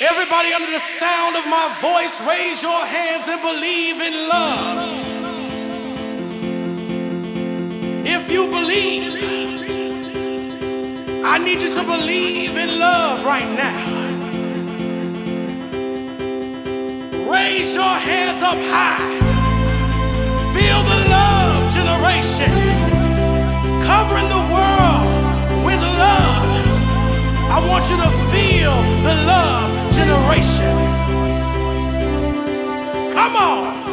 Everybody under the sound of my voice, raise your hands and believe in love. If you believe, I need you to believe in love right now. Raise your hands up high. Feel the love generation covering the world with love. I want you to feel the love generation. Come on.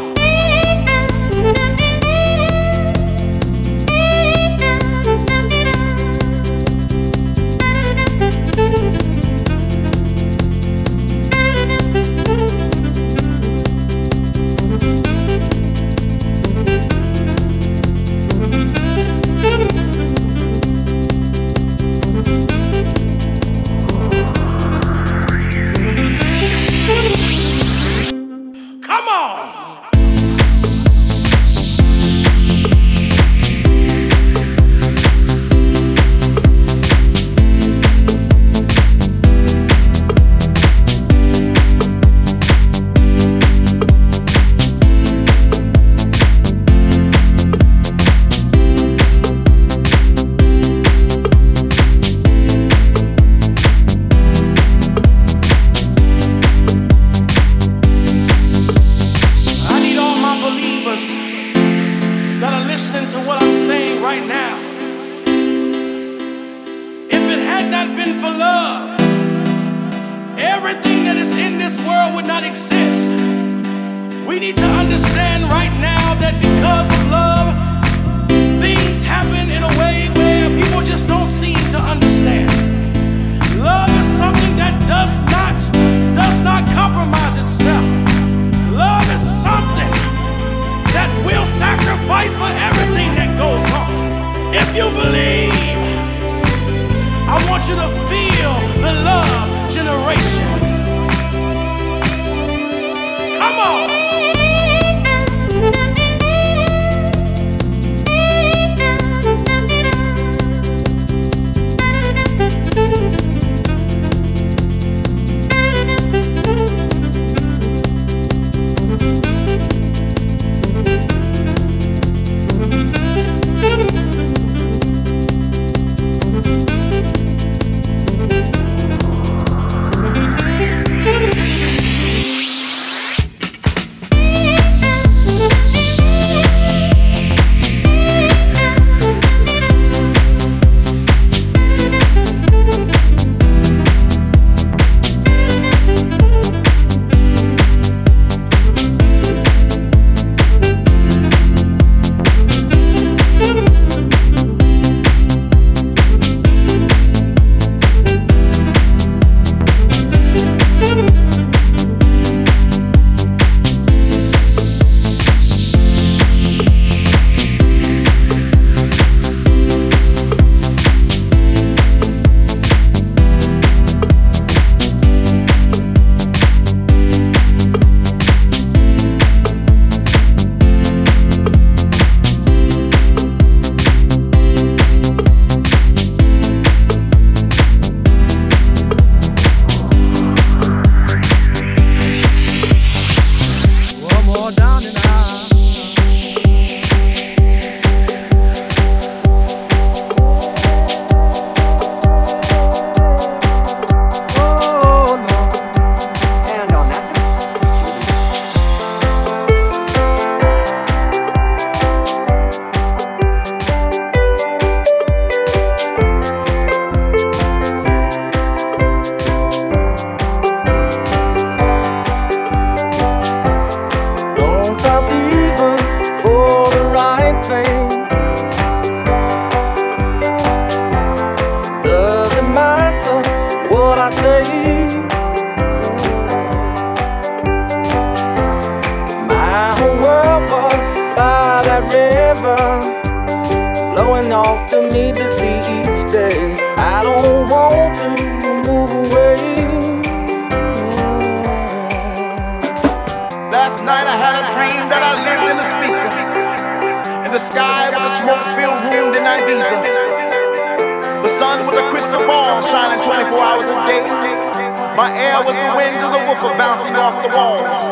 My air was the wind of the woofer bouncing off the walls.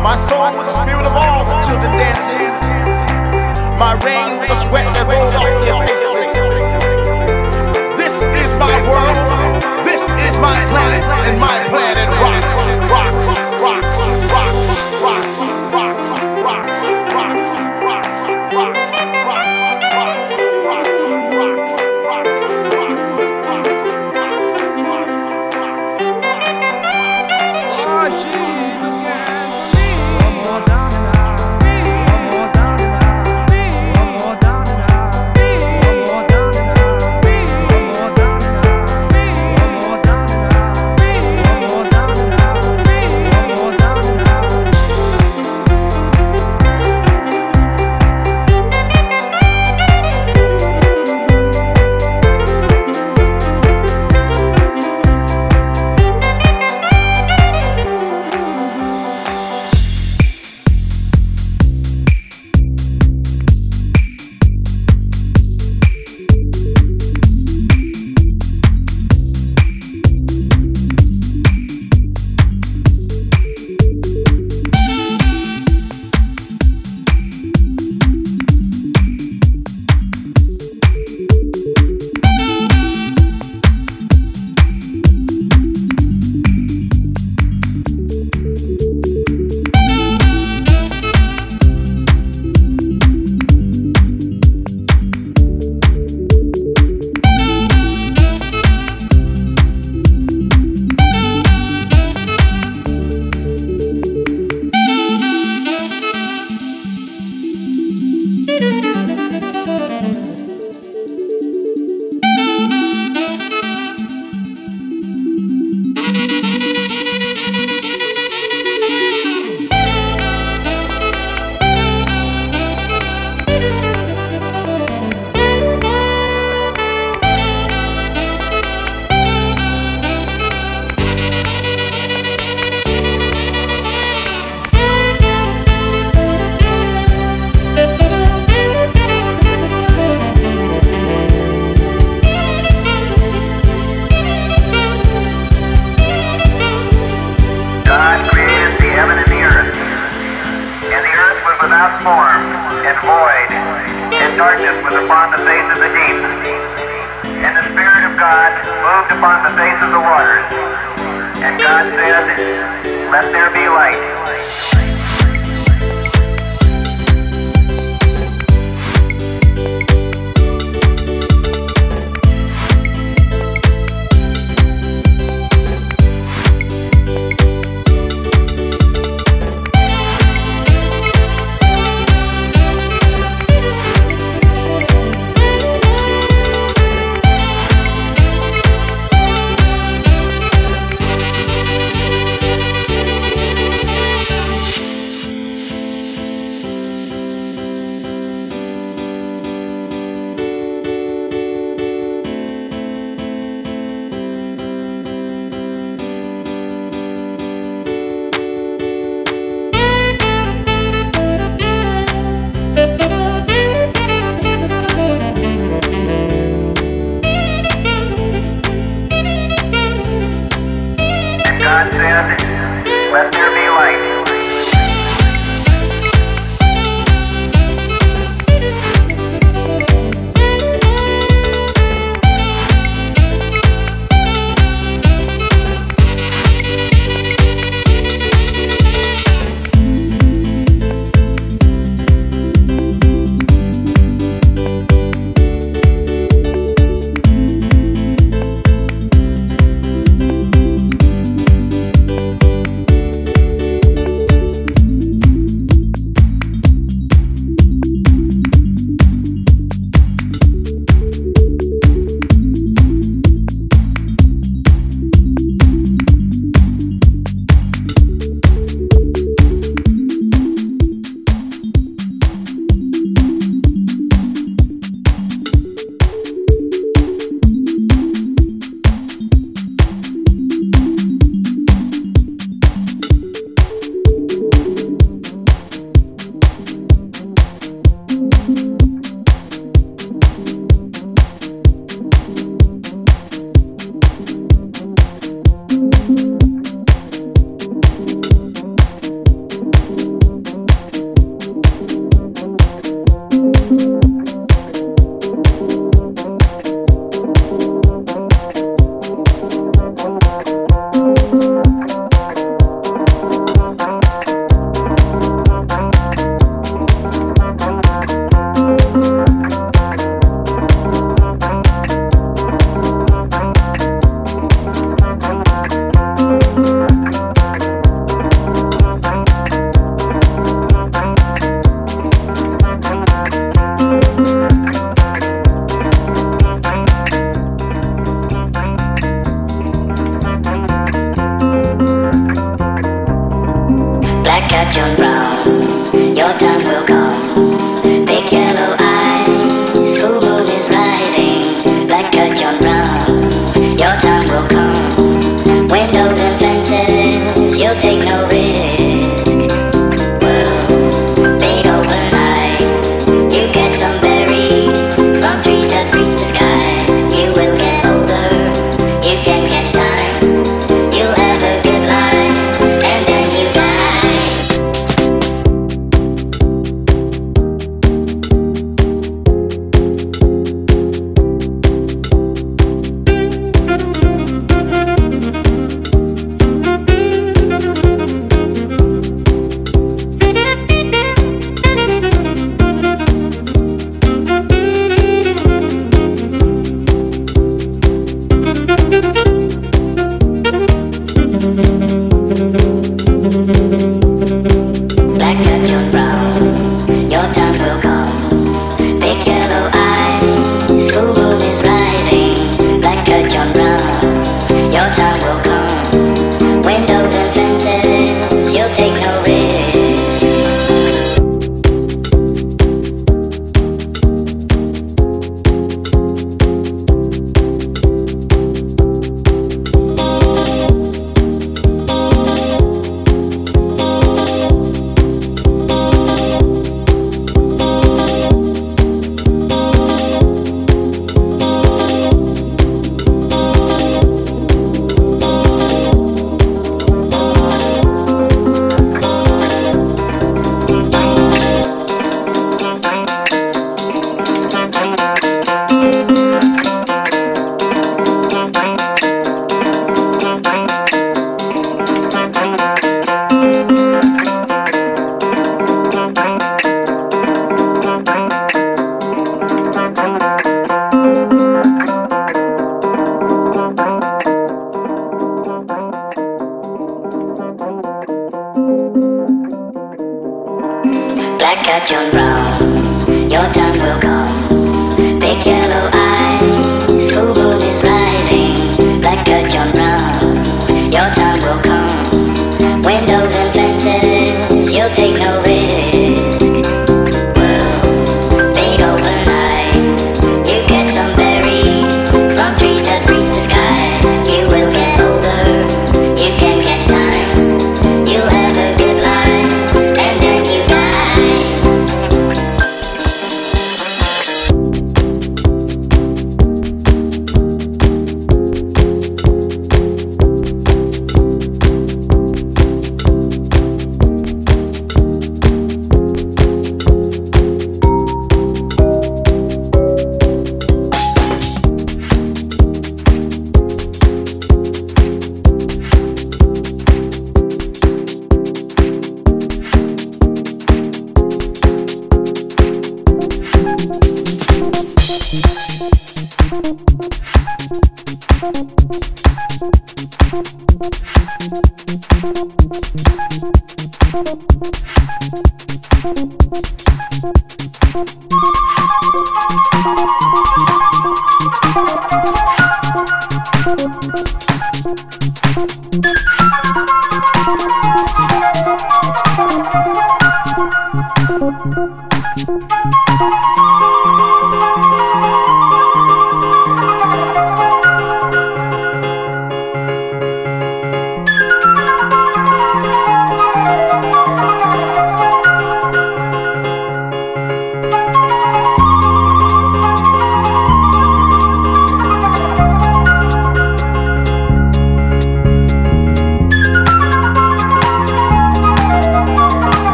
My soul was the spirit of all the children dancing. My rain was the sweat that rolled off their faces. This is my world. This is my planet, and my planet rocks, rocks,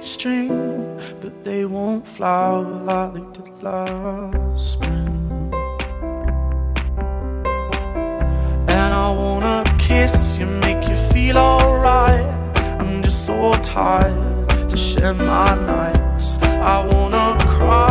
string, but they won't flower like they did last spring. And I wanna kiss you, make you feel alright. I'm just so tired to share my nights. I wanna cry.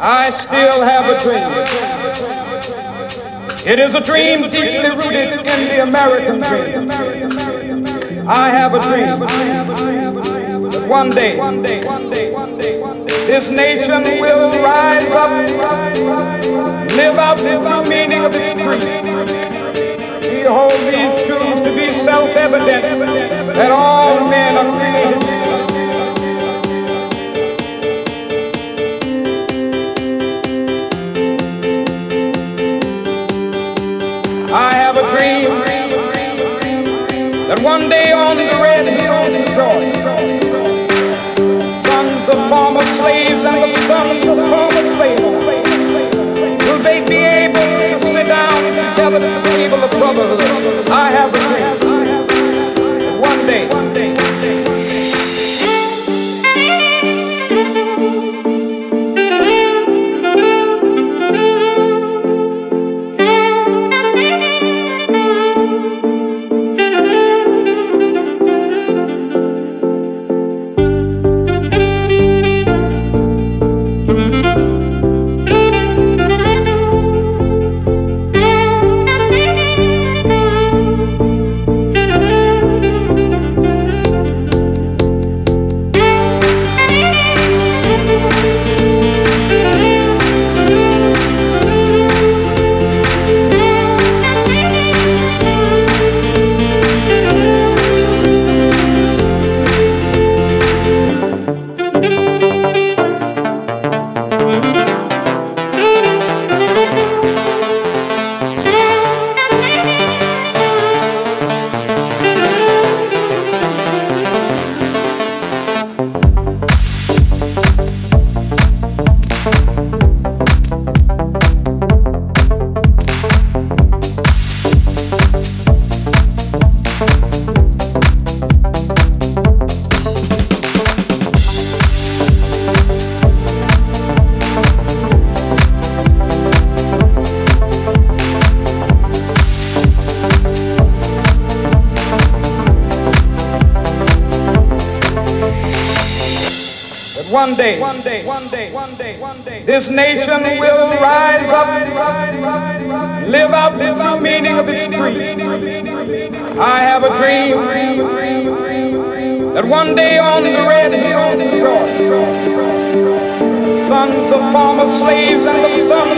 I still have a dream. It is a dream deeply rooted in the American dream. I have a dream that one day this nation will rise up, live out the meaning of its creed. We hold these truths to be self-evident that all men are created 봐. This nation will rise up, live out the true meaning of its creed. I have a dream that one day on the red hills of Georgia, sons of former slaves and the sons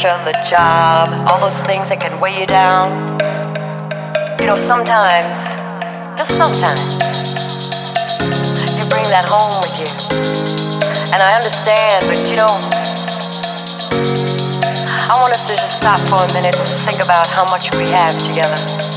pressure, the job, all those things that can weigh you down. You know, sometimes, just sometimes, you bring that home with you. And I understand, but you know, I want us to just stop for a minute and think about how much we have together.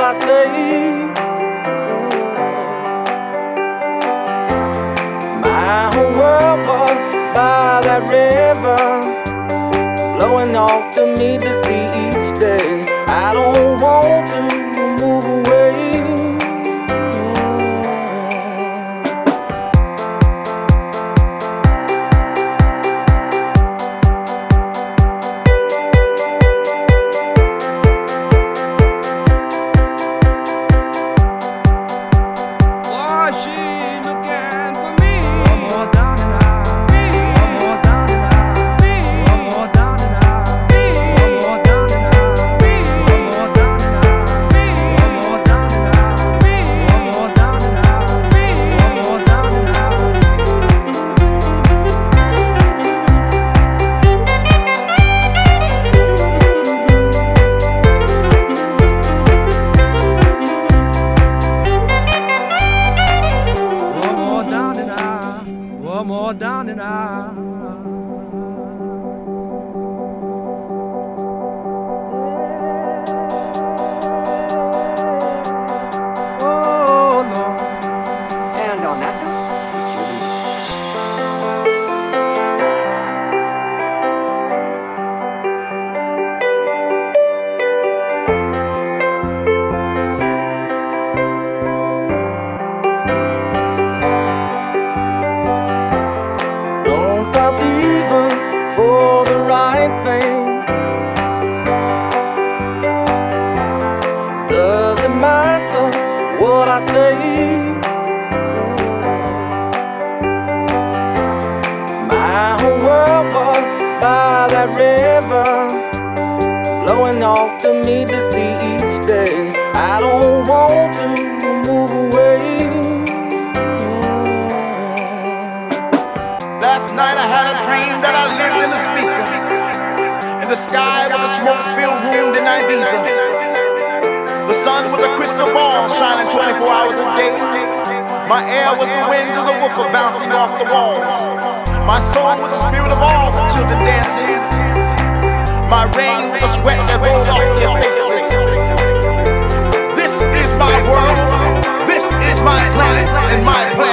What I say. My whole world was by that river, blowing off to me to see each day. I don't want to move away. Last night I had a dream that I lived in a speaker. In the sky was a smoke-filled room in Ibiza. The sun was a crystal ball shining 24 hours a day. My air was the winds of the woofer bouncing off the walls. My soul was the spirit of all the children dancing. My rain was the sweat that rolled off their faces. This is my world. This is my planet, and my planet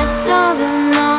attendent